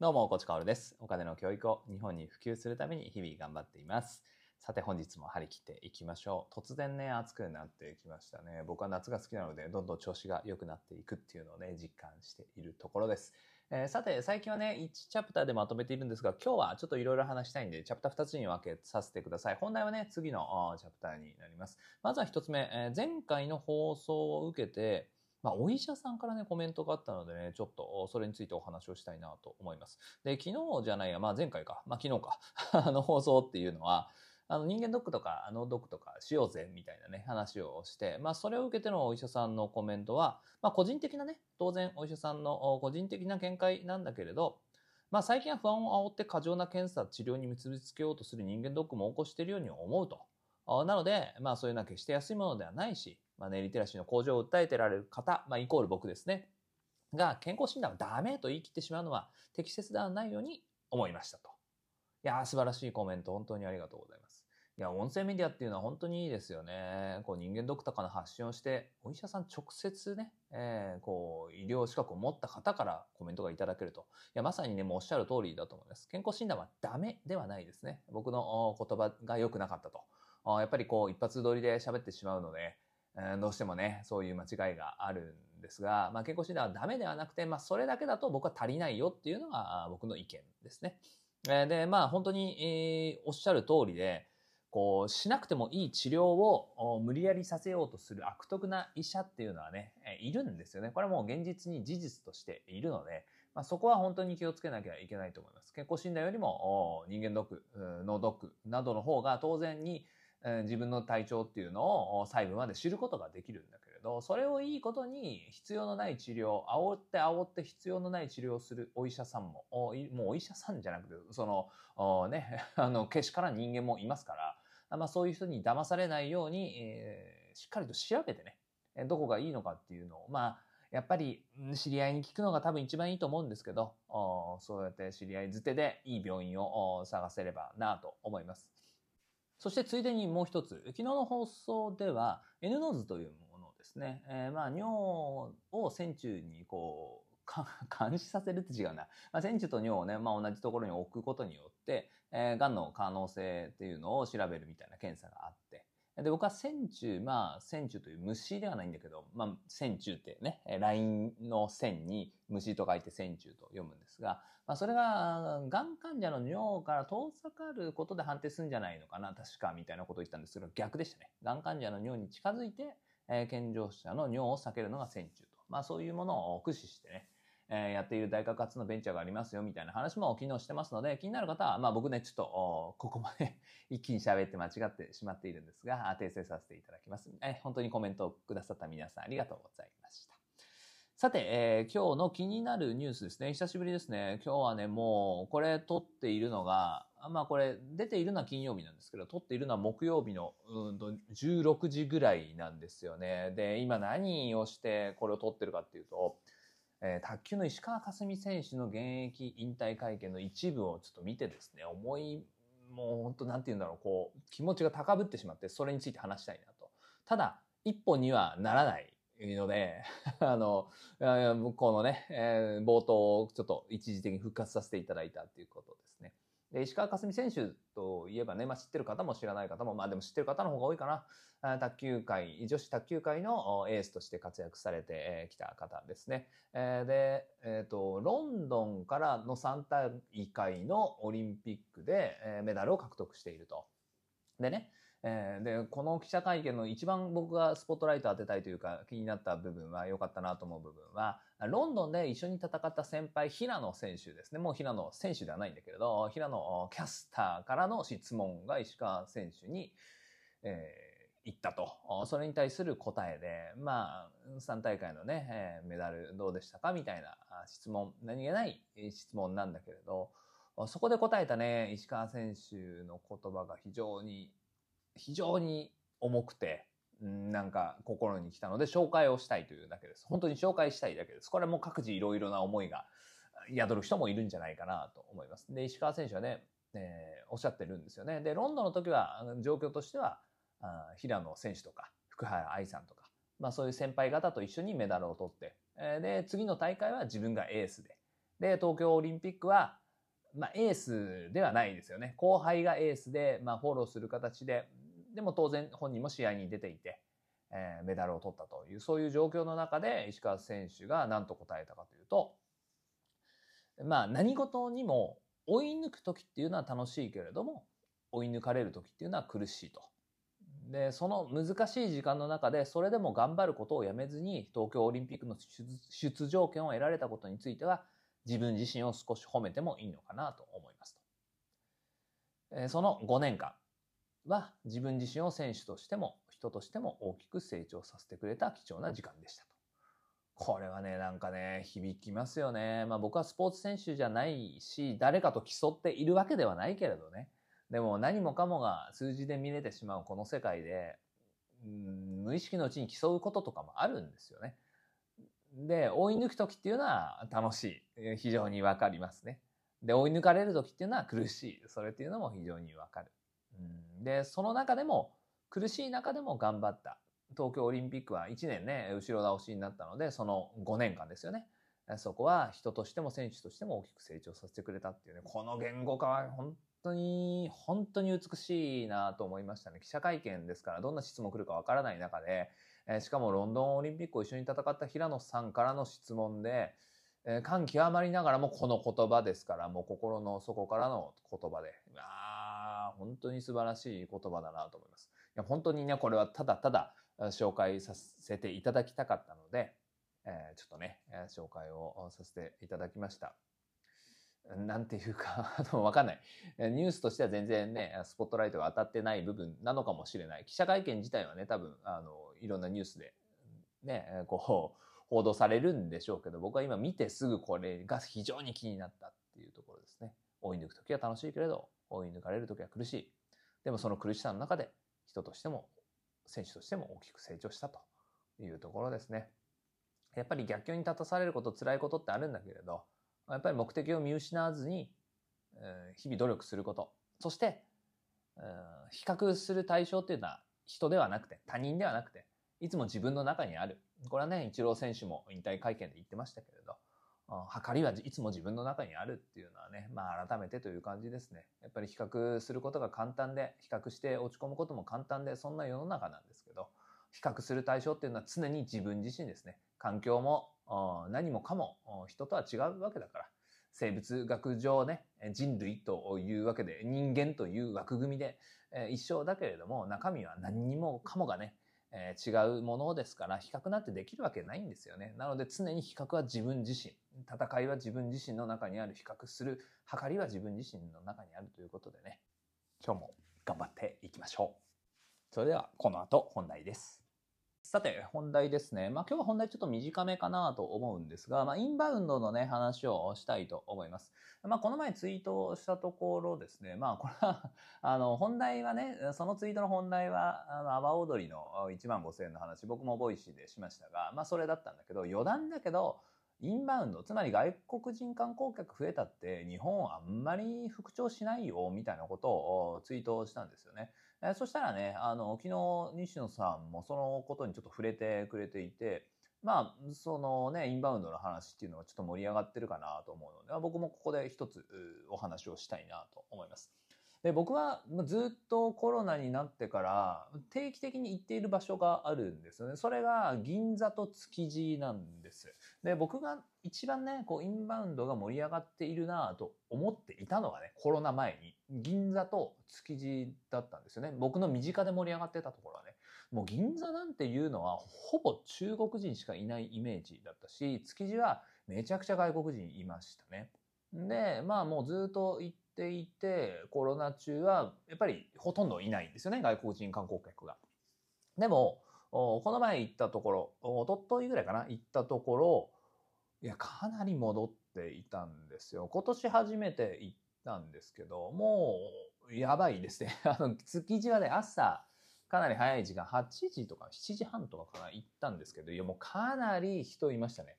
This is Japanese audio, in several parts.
どうも、コチカオルです。お金の教育を日本に普及するために日々頑張っています。さて本日も張り切っていきましょう。突然ね、暑くなってきましたね。僕は夏が好きなので、どんどん調子が良くなっていくっていうのをね、実感しているところです。えーさて、最近はね、1チャプターでまとめているんですが、今日はちょっといろいろ話したいんで、チャプター2つに分けさせてください。本題はね、次のチャプターになります。まずは1つ目、えー前回の放送を受けて、まあ、お医者さんからね、コメントがあったのでね、ちょっとそれについてお話をしたいなと思います。で、昨日じゃないや、まあ前回か、まあ昨日か、あの放送っていうのは、あの人間ドックとかあのドックとかしようぜみたいなね話をして、まあそれを受けてのお医者さんのコメントは、まあ個人的なね、当然お医者さんの個人的な見解なんだけれど、まあ最近は不安を煽って過剰な検査、治療に結びつけようとする人間ドックも起こしているように思うと。なので、まあそういうのは決して安いものではないし、まあね、リテラシーの向上を訴えてられる方、まあイコール僕ですね。が健康診断はダメと言い切ってしまうのは適切ではないように思いましたと。いやー素晴らしいコメント、本当にありがとうございます。いや、音声メディアっていうのは本当にいいですよね。こう人間ドクターから発信をして、お医者さん直接ね、えーこう医療資格を持った方からコメントがいただけると。いや、まさにね、もうおっしゃる通りだと思います。健康診断はダメではないですね。僕の言葉が良くなかったと。やっぱりこう一発撮りで喋ってしまうので、どうしてもね、そういう間違いがあるんですが、まあ、健康診断はダメではなくて、まあ、それだけだと僕は足りないよっていうのが僕の意見ですね。で、まあ、本当に、えーおっしゃる通りで、こう、しなくてもいい治療を無理やりさせようとする悪徳な医者っていうのはね、いるんですよね。これはもう現実に事実としているので、まあ、そこは本当に気をつけなきゃいけないと思います。健康診断よりも人間ドック、脳ドックなどの方が当然に、え自分の体調っていうのを細部まで知ることができるんだけれど、それをいいことに必要のない治療、煽って煽って必要のない治療をするお医者さんも、もうお医者さんじゃなくて、その、ね、あの、けしからん人間もいますから、まあそういう人に騙されないように、えーしっかりと調べてね、どこがいいのかっていうのを、まあ、やっぱり知り合いに聞くのが多分一番いいと思うんですけど、おそうやって知り合いづてでいい病院を探せればなと思います。そしてついでにもう一つ、昨日の放送では N ノーズというものをですね、えーまあ尿を線虫にこう、監視させるって違うな。まあ、線虫と尿をね、まあ、同じところに置くことによって、えー、癌の可能性っていうのを調べるみたいな検査があって、で、僕は線虫、まあ、線虫という虫ではないんだけど、まあ、線虫ってね、えー LINE の線に虫と書いて線虫と読むんですが、まあ、それが、がん患者の尿から遠ざかることで判定するんじゃないのかな、確か、みたいなことを言ったんですけど、逆でしたね。がん患者の尿に近づいて、えー健常者の尿を避けるのが線虫と。まあ、そういうものを駆使してね、えーやっている大学発のベンチャーがありますよみたいな話も昨日してますので、気になる方は、まあ僕ね、ちょっと、ここまで 一気に喋って間違ってしまっているんですが、訂正させていただきます。えー本当にコメントをくださった皆さんありがとうございました。さて、えー今日の気になるニュースですね。久しぶりですね。今日はね、もう、これ撮っているのが、まあこれ出ているのは金曜日なんですけど、撮っているのは木曜日のうんと16時ぐらいなんですよね。で、今何をしてこれを撮ってるかっていうと、えー卓球の石川佳純選手の現役引退会見の一部をちょっと見てですね、思い、もう本当なんて言うんだろう、こう、気持ちが高ぶってしまって、それについて話したいなと。ただ、一本にはならないので、あの、いやいやこのね、えー冒頭をちょっと一時的に復活させていただいたということですね。で石川佳純選手といえばね、まあ、知ってる方も知らない方も、まあでも知ってる方の方が多いかな。卓球界、女子卓球界のエースとして活躍されてきた方ですね。で、えっ、と、ロンドンからの3大会のオリンピックで、メダルを獲得していると。でね、えーで、この記者会見の一番僕がスポットライト当てたいというか気になった部分は良かったなと思う部分は、ロンドンで一緒に戦った先輩、平野選手ですね。もう平野選手ではないんだけれど、平野キャスターからの質問が石川選手に、えー言ったと。それに対する答えで、まあ、3大会のね、えーメダルどうでしたかみたいな質問、何気ない質問なんだけれど、そこで答えたね、石川選手の言葉が非常に、非常に重くて、なんか心に来たので紹介をしたいというだけです。本当に紹介したいだけです。これはもう各自いろいろな思いが宿る人もいるんじゃないかなと思います。で、石川選手はね、えーおっしゃってるんですよね。で、ロンドンの時は状況としては、あ平野選手とか福原愛さんとか、まあそういう先輩方と一緒にメダルを取って、えーで、次の大会は自分がエースで、で、東京オリンピックは、まあ、エースではないですよね。後輩がエースで、まあ、フォローする形で、でも当然本人も試合に出ていて、えー、メダルを取ったという、そういう状況の中で石川選手が何と答えたかというと、まあ何事にも追い抜く時っていうのは楽しいけれども、追い抜かれる時っていうのは苦しいと。で、その難しい時間の中で、それでも頑張ることをやめずに、東京オリンピックの出場権を得られたことについては、自分自身を少し褒めてもいいのかなと思いますと。その5年間は自分自身を選手としても人としても大きく成長させてくれた貴重な時間でしたと。これはね、なんかね、響きますよね。まあ僕はスポーツ選手じゃないし、誰かと競っているわけではないけれどね。でも何もかもが数字で見れてしまうこの世界で、うん、無意識のうちに競うこととかもあるんですよね。で、追い抜く時っていうのは楽しい。非常にわかりますね。で、追い抜かれる時っていうのは苦しい。それっていうのも非常にわかる。うん、で、その中でも、苦しい中でも頑張った。東京オリンピックは1年ね、後ろ倒しになったので、その5年間ですよね。そこは人としても選手としても大きく成長させてくれたっていうね、この言語化は本当に、本当に美しいなと思いましたね。記者会見ですから、どんな質問来るかわからない中で、えしかもロンドンオリンピックを一緒に戦った平野さんからの質問で、え感極まりながらもこの言葉ですから、もう心の底からの言葉で、あ本当に素晴らしい言葉だなと思います。いや本当にね、これはただただ紹介させていただきたかったので、えちょっとね、紹介をさせていただきました。なんていうか、あの、わかんない。ニュースとしては全然ね、スポットライトが当たってない部分なのかもしれない。記者会見自体はね、多分、あの、いろんなニュースで、ね、こう、報道されるんでしょうけど、僕は今見てすぐこれが非常に気になったっていうところですね。追い抜くときは楽しいけれど、追い抜かれるときは苦しい。でもその苦しさの中で、人としても、選手としても大きく成長したというところですね。やっぱり逆境に立たされること、辛いことってあるんだけれど、やっぱり目的を見失わずに、日々努力すること。そして、比較する対象っていうのは人ではなくて、他人ではなくて、いつも自分の中にある。これはね、イチロー選手も引退会見で言ってましたけれど、測りはいつも自分の中にあるっていうのはね、まあ改めてという感じですね。やっぱり比較することが簡単で、比較して落ち込むことも簡単で、そんな世の中なんですけど、比較する対象っていうのは常に自分自身ですね。環境も何もかも人とは違うわけだから、生物学上ね、人類というわけで、人間という枠組みで一緒だけれども、中身は何にもかもがね、違うものですから、比較なんてできるわけないんですよね。なので常に比較は自分自身、戦いは自分自身の中にある、比較する、計りは自分自身の中にあるということでね、今日も頑張っていきましょう。それではこの後本題です。さて、本題ですね。まあ今日は本題ちょっと短めかなと思うんですが、まあインバウンドのね、話をしたいと思います。まあこの前ツイートしたところですね、まあこれはあの、本題はね、そのツイートの本題は、あの、阿波踊りの1万5000円の話、僕も Voicyでしましたが、まあそれだったんだけど、余談だけど、インバウンド、つまり外国人観光客増えたって日本あんまり復調しないよみたいなことをツイートしたんですよね。えー、そしたらね、あの、昨日西野さんもそのことにちょっと触れてくれていて、まあ、そのね、インバウンドの話っていうのはちょっと盛り上がってるかなと思うので、僕もここで一つお話をしたいなと思います。で僕はずっとコロナになってから定期的に行っている場所があるんですよね。それが銀座と築地なんです。で僕が一番ねこうインバウンドが盛り上がっているなと思っていたのがねコロナ前に銀座と築地だったんですよね。僕の身近で盛り上がってたところはねもう銀座なんていうのはほぼ中国人しかいないイメージだったし築地はめちゃくちゃ外国人いましたね。でまあもうずっと行っていて、コロナ中はやっぱりほとんどいないんですよね、外国人観光客が。でも、この前行ったところ、おとといぐらいかな、行ったところ、いや、かなり戻っていたんですよ。今年初めて行ったんですけど、もう、やばいですね。あの、築地はね、朝、かなり早い時間、8時とか7時半とかかな、行ったんですけど、いや、もうかなり人いましたね。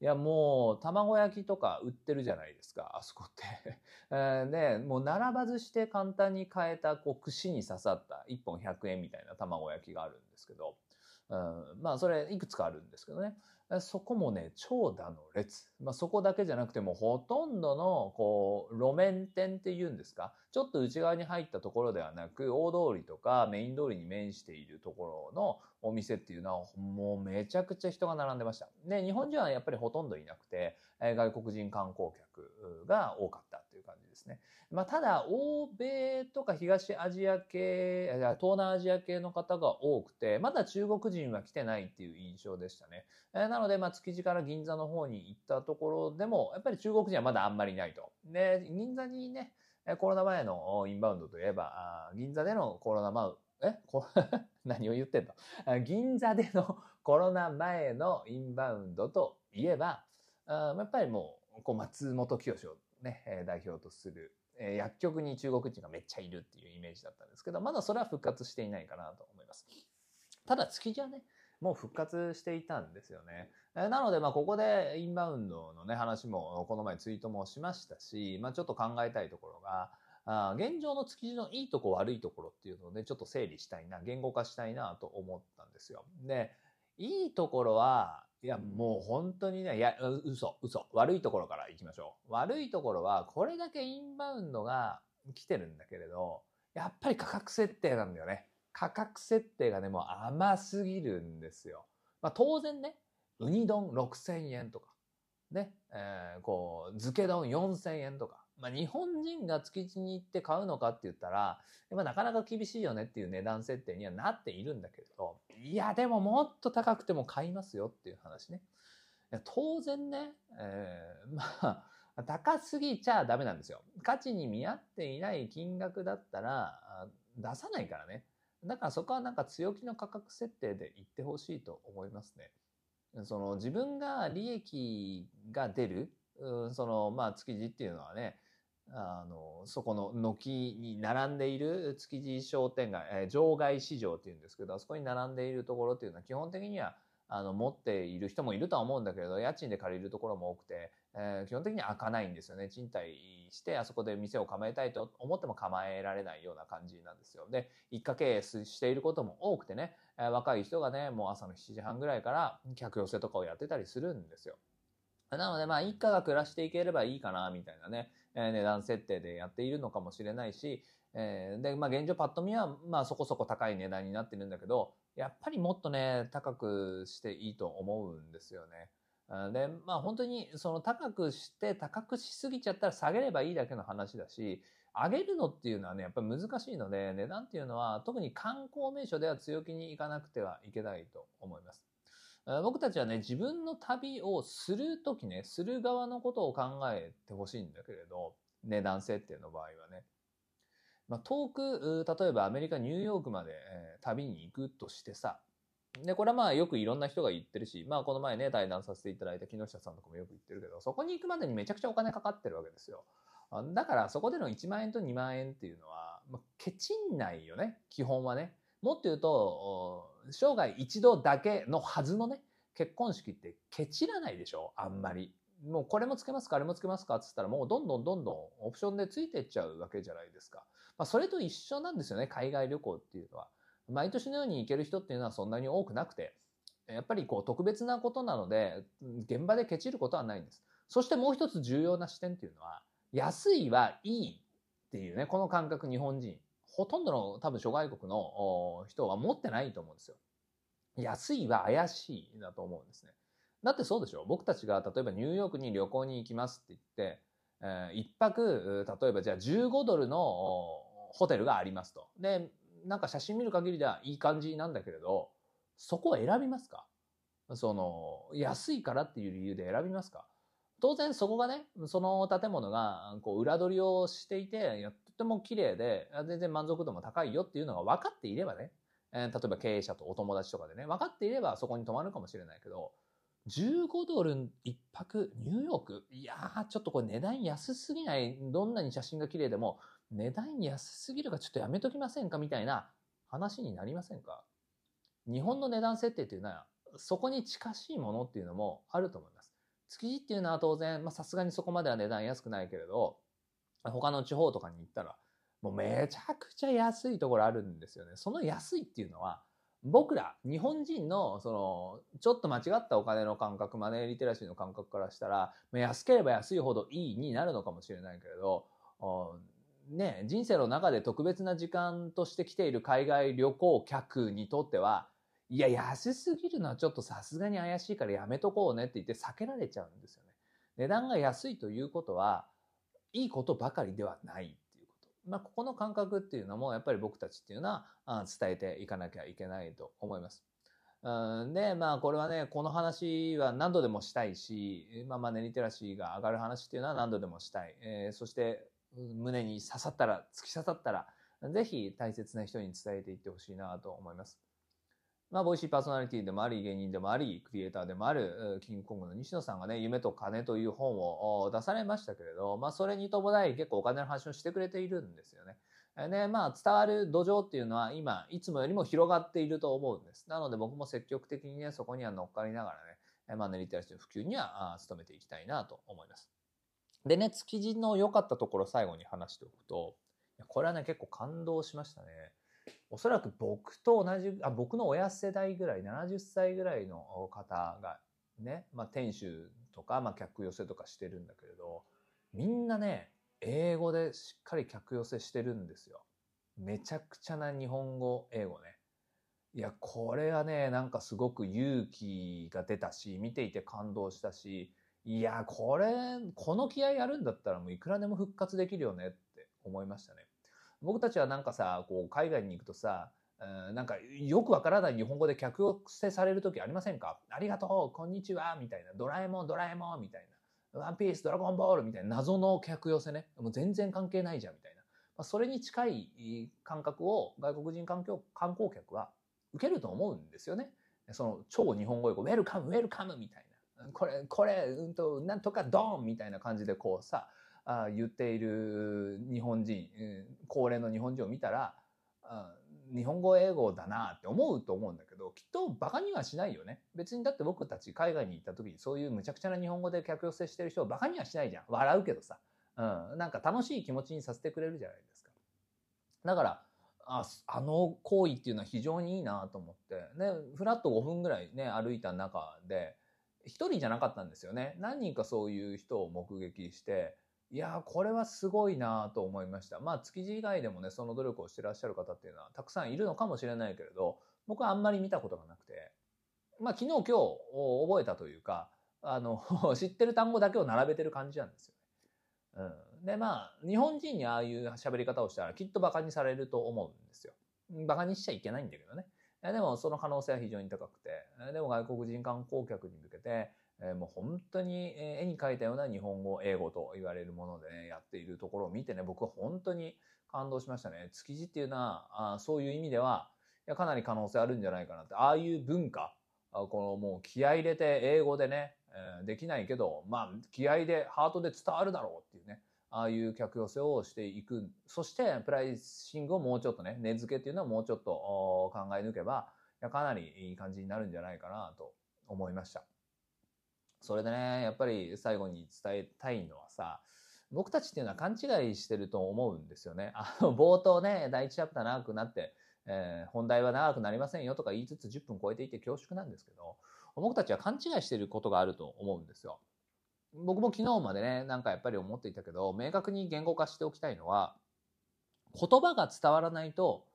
いやもう卵焼きとか売ってるじゃないですかあそこって でもう並ばずして簡単に買えたこう串に刺さった1本100円みたいな卵焼きがあるんですけど、まあそれいくつかあるんですけどねそこもね、長蛇の列。まあ、そこだけじゃなくても、ほとんどの、こう、路面店っていうんですか、ちょっと内側に入ったところではなく、大通りとかメイン通りに面しているところのお店っていうのは、もうめちゃくちゃ人が並んでました。で、日本人はやっぱりほとんどいなくて、外国人観光客が多かった感じですね。まあ、ただ、欧米とか東アジア系、東南アジア系の方が多くて、まだ中国人は来てないっていう印象でしたね。えなので、まあ、築地から銀座の方に行ったところでも、やっぱり中国人はまだあんまりないと。で、銀座にね、コロナ前のインバウンドといえば、銀座でのコロナ前、え 何を言ってんの？銀座での コロナ前のインバウンドといえば、あやっぱりもう、こう松本清をね、代表とする、薬局に中国人がめっちゃいるっていうイメージだったんですけど、まだそれは復活していないかなと思います。ただ築地はね、もう復活していたんですよね。なので、まあ、ここでインバウンドのね、話も、この前ツイートもしましたし、まあ、ちょっと考えたいところが、あ現状の築地のいいとこ悪いところっていうのをね、ちょっと整理したいな、言語化したいなと思ったんですよ。で、いいところは、いや、もう本当にね、いや、嘘、嘘。悪いところから行きましょう。悪いところは、これだけインバウンドが来てるんだけれど、やっぱり価格設定なんだよね。価格設定がね、もう甘すぎるんですよ。まあ当然ね、ウニ丼6000円とか、ね、えー、こう、漬け丼4000円とか、まあ日本人が築地に行って買うのかって言ったら、まあなかなか厳しいよねっていう値段設定にはなっているんだけれど、いやでももっと高くても買いますよっていう話ね。当然ね、えー、まあ、高すぎちゃダメなんですよ。価値に見合っていない金額だったら出さないからね。だからそこはなんか強気の価格設定で言ってほしいと思いますね。その自分が利益が出る、うん、そのまあ築地っていうのはね、あのそこの軒に並んでいる築地商店街、えー、場外市場っていうんですけどあそこに並んでいるところっていうのは基本的にはあの持っている人もいるとは思うんだけれど家賃で借りるところも多くて、えー、基本的に開かないんですよね。賃貸してあそこで店を構えたいと思っても構えられないような感じなんですよ。で一家経営していることも多くてね、えー、若い人がねもう朝の7時半ぐらいから客寄せとかをやってたりするんですよ。なのでまあ一家が暮らしていければいいかなみたいなね、え、値段設定でやっているのかもしれないし、えー、でまあ現状パッと見はまあそこそこ高い値段になってるんだけどやっぱりもっとね、高くしていいと思うんですよね。で、まあ本当にその高くして高くしすぎちゃったら下げればいいだけの話だし、上げるのっていうのはね、やっぱり難しいので、値段っていうのは特に観光名所では強気にいかなくてはいけないと思います。僕たちはね、自分の旅をするときね、する側のことを考えてほしいんだけれど、値段設定の場合はね。まあ、遠く、例えばアメリカ、ニューヨークまで、えー、旅に行くとしてさ、で、これはまあよくいろんな人が言ってるし、まあこの前ね、対談させていただいた木下さんとかもよく言ってるけど、そこに行くまでにめちゃくちゃお金かかってるわけですよ。だからそこでの1万円と2万円っていうのは、まあ、ケチんないよね、基本はね。もっと言うと、生涯一度だけのはずのね、結婚式ってケチらないでしょ、あんまり。もうこれもつけますか、あれもつけますか？っつったらもうどんどんどんどんオプションでついてっちゃうわけじゃないですか。まあ、それと一緒なんですよね、海外旅行っていうのは。毎年のように行ける人っていうのはそんなに多くなくて、やっぱりこう特別なことなので、現場でケチることはないんです。そしてもう一つ重要な視点っていうのは、安いはいいっていうね、この感覚日本人、ほとんどの多分諸外国の人は持ってないと思うんですよ。安いは怪しいだと思うんですね。だってそうでしょ僕たちが例えばニューヨークに旅行に行きますって言って、えー、一泊、例えばじゃあ15ドルのホテルがありますと。で、なんか写真見る限りではいい感じなんだけれど、そこを選びますか？その、安いからっていう理由で選びますか？当然そこがね、その建物がこう裏取りをしていて、とても綺麗で、全然満足度も高いよっていうのが分かっていればね、えー、例えば経営者とお友達とかでね、分かっていればそこに泊まるかもしれないけど、15ドル1泊ニューヨーク？いやー、ちょっとこれ値段安すぎない？どんなに写真が綺麗でも、値段安すぎるかちょっとやめときませんかみたいな話になりませんか？日本の値段設定というのは、そこに近しいものっていうのもあると思います。築地っていうのは当然、まあさすがにそこまでは値段安くないけれど、他の地方とかに行ったら、もうめちゃくちゃ安いところあるんですよね。その安いっていうのは、僕ら、日本人の、その、ちょっと間違ったお金の感覚、マネーリテラシーの感覚からしたら、安ければ安いほどいいになるのかもしれないけれど、ね、人生の中で特別な時間として来ている海外旅行客にとっては、いや、安すぎるのはちょっとさすがに怪しいからやめとこうねって言って避けられちゃうんですよね。値段が安いということは、いいことばかりではないっていうこと。まあ、ここの感覚っていうのも、やっぱり僕たちっていうのは伝えていかなきゃいけないと思います。うんで、まあ、これはね、この話は何度でもしたいし、まあ、マネリテラシーが上がる話っていうのは何度でもしたい。えー、そして、胸に刺さったら、突き刺さったら、ぜひ大切な人に伝えていってほしいなと思います。まあ、ボイシーパーソナリティでもあり、芸人でもあり、クリエイターでもある、キングコングの西野さんがね、夢と金という本を出されましたけれど、まあ、それに伴い結構お金の話をしてくれているんですよね。で、まあ、伝わる土壌っていうのは今、いつもよりも広がっていると思うんです。なので僕も積極的にね、そこには乗っかりながらね、まあ、ネリテラシーの普及には努めていきたいなと思います。でね、築地の良かったところ最後に話しておくと、これはね、結構感動しましたね。おそらく僕と同じ、あ僕の親世代ぐらい、70歳ぐらいの方がね、まあ、店主とか、まあ、客寄せとかしてるんだけれど、みんなね、英語でしっかり客寄せしてるんですよ。めちゃくちゃな日本語、英語ね。いや、これはね、なんかすごく勇気が出たし、見ていて感動したし、いや、これ、この気合やるんだったらもういくらでも復活できるよねって思いましたね。僕たちはなんかさ、こう、海外に行くとさ、なんかよくわからない日本語で客寄せされる時ありませんか？ありがとう、こんにちは、みたいな、ドラえもん、ドラえもん、みたいな、ワンピース、ドラゴンボール、みたいな謎の客寄せね、もう全然関係ないじゃん、みたいな。まあ、それに近い感覚を外国人観光観光客は受けると思うんですよね。その超日本語でウェルカム、ウェルカムみたいな。これ、これ、うんと、なんとかドンみたいな感じでこうさ、あ言っている日本人、高齢の日本人を見たら、日本語英語だなって思うと思うんだけど、きっとバカにはしないよね。別にだって僕たち海外に行った時にそういうむちゃくちゃな日本語で客寄せしてる人をバカにはしないじゃん。笑うけどさ。うん。なんか楽しい気持ちにさせてくれるじゃないですか。だから、ああの行為っていうのは非常にいいなと思って、ね、フラット5分ぐらいね、歩いた中で、一人じゃなかったんですよね。何人かそういう人を目撃して、いやこれはすごいなと思いました。まあ、築地以外でもね、その努力をしてらっしゃる方っていうのはたくさんいるのかもしれないけれど、僕はあんまり見たことがなくて、まあ、昨日今日覚えたというか、あの 知ってる単語だけを並べてる感じなんですよね。うん。で、まあ、日本人にああいう喋り方をしたらきっと馬鹿にされると思うんですよ。馬鹿にしちゃいけないんだけどね。でも、その可能性は非常に高くて、でも外国人観光客に向けて、えー、もう本当に絵に描いたような日本語、英語と言われるものでね、やっているところを見てね、僕は本当に感動しましたね。築地っていうのは、あそういう意味では、いや、かなり可能性あるんじゃないかなって、ああいう文化、あこのもう気合入れて英語でね、えー、できないけど、まあ気合で、ハートで伝わるだろうっていうね、ああいう客寄せをしていく。そして、プライシングをもうちょっとね、値付けっていうのはもうちょっと考え抜けば、いやかなりいい感じになるんじゃないかなと思いました。それでね、やっぱり最後に伝えたいのはさ、僕たちっていうのは勘違いしてると思うんですよね。あの、冒頭ね、第一チャプター長くなって、えー、本題は長くなりませんよとか言いつつ10分超えていて恐縮なんですけど、僕たちは勘違いしてることがあると思うんですよ。僕も昨日までね、なんかやっぱり思っていたけど、明確に言語化しておきたいのは、言葉が伝わらないと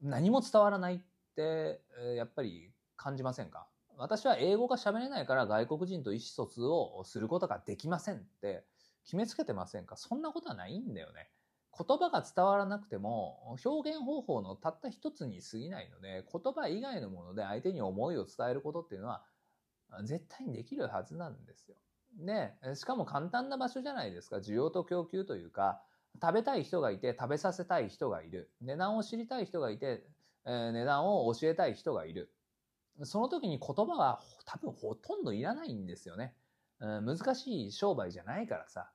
何も伝わらないって、やっぱり感じませんか？私は英語が喋れないから外国人と意思疎通をすることができませんって決めつけてませんか？そんなことはないんだよね。言葉が伝わらなくても表現方法のたった一つに過ぎないので言葉以外のもので相手に思いを伝えることっていうのは絶対にできるはずなんですよ。で、しかも簡単な場所じゃないですか。需要と供給というか、食べたい人がいて食べさせたい人がいる。値段を知りたい人がいて、えー、値段を教えたい人がいる。その時に言葉は多分ほとんどいらないんですよね。難しい商売じゃないからさ。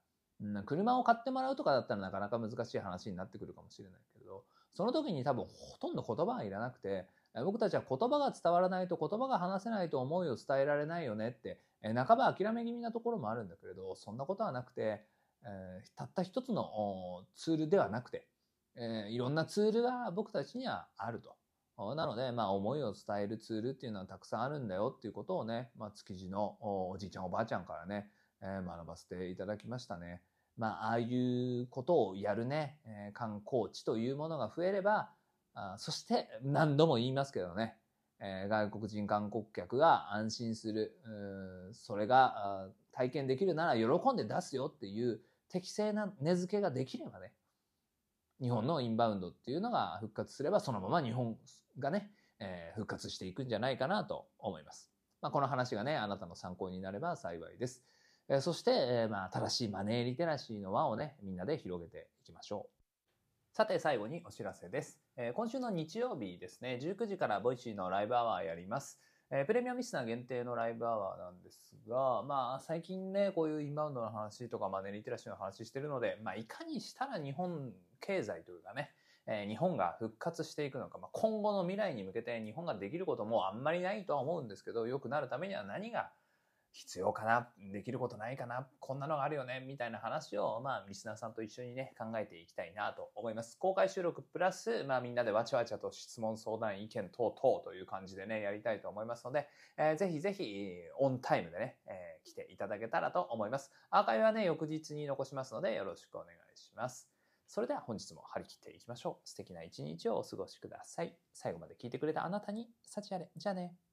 車を買ってもらうとかだったらなかなか難しい話になってくるかもしれないけど、その時に多分ほとんど言葉はいらなくて、僕たちは言葉が伝わらないと言葉が話せないと思いを伝えられないよねって、半ば諦め気味なところもあるんだけれど、そんなことはなくて、えー、たった一つのツールではなくて、えー、いろんなツールが僕たちにはあると。なので、まあ、思いを伝えるツールっていうのはたくさんあるんだよっていうことをね、まあ、築地のおじいちゃんおばあちゃんからね、えー、学ばせていただきましたね。まあ、ああいうことをやるね、えー、観光地というものが増えれば、あそして何度も言いますけどね、えー、外国人観光客が安心する、それが体験できるなら喜んで出すよっていう適正な値付けができればね、日本のインバウンドっていうのが復活すれば、そのまま日本がね、えー、復活していくんじゃないかなと思います。まあ、この話がね、あなたの参考になれば幸いです。えー、そして、えー、まあ、正しいマネーリテラシーの輪をね、みんなで広げていきましょう。さて最後にお知らせです。えー、今週の日曜日ですね、19時から Voicyのライブアワーやります。えー、プレミアムリスナー限定のライブアワーなんですが、まあ最近ね、こういうインバウンドの話とかマネーリテラシーの話してるので、まあいかにしたら日本経済というかね、えー、日本が復活していくのか、まあ、今後の未来に向けて日本ができることもあんまりないとは思うんですけど、良くなるためには何が必要かなできることないかなこんなのがあるよねみたいな話を、まあ、リスナーさんと一緒にね、考えていきたいなと思います。公開収録プラス、まあ、みんなでわちゃわちゃと質問、相談、意見等々という感じでね、やりたいと思いますので、えー、ぜひぜひ、オンタイムでね、えー、来ていただけたらと思います。アーカイブはね、翌日に残しますので、よろしくお願いします。それでは本日も張り切っていきましょう。素敵な一日をお過ごしください。最後まで聞いてくれたあなたに、幸あれ。じゃあね。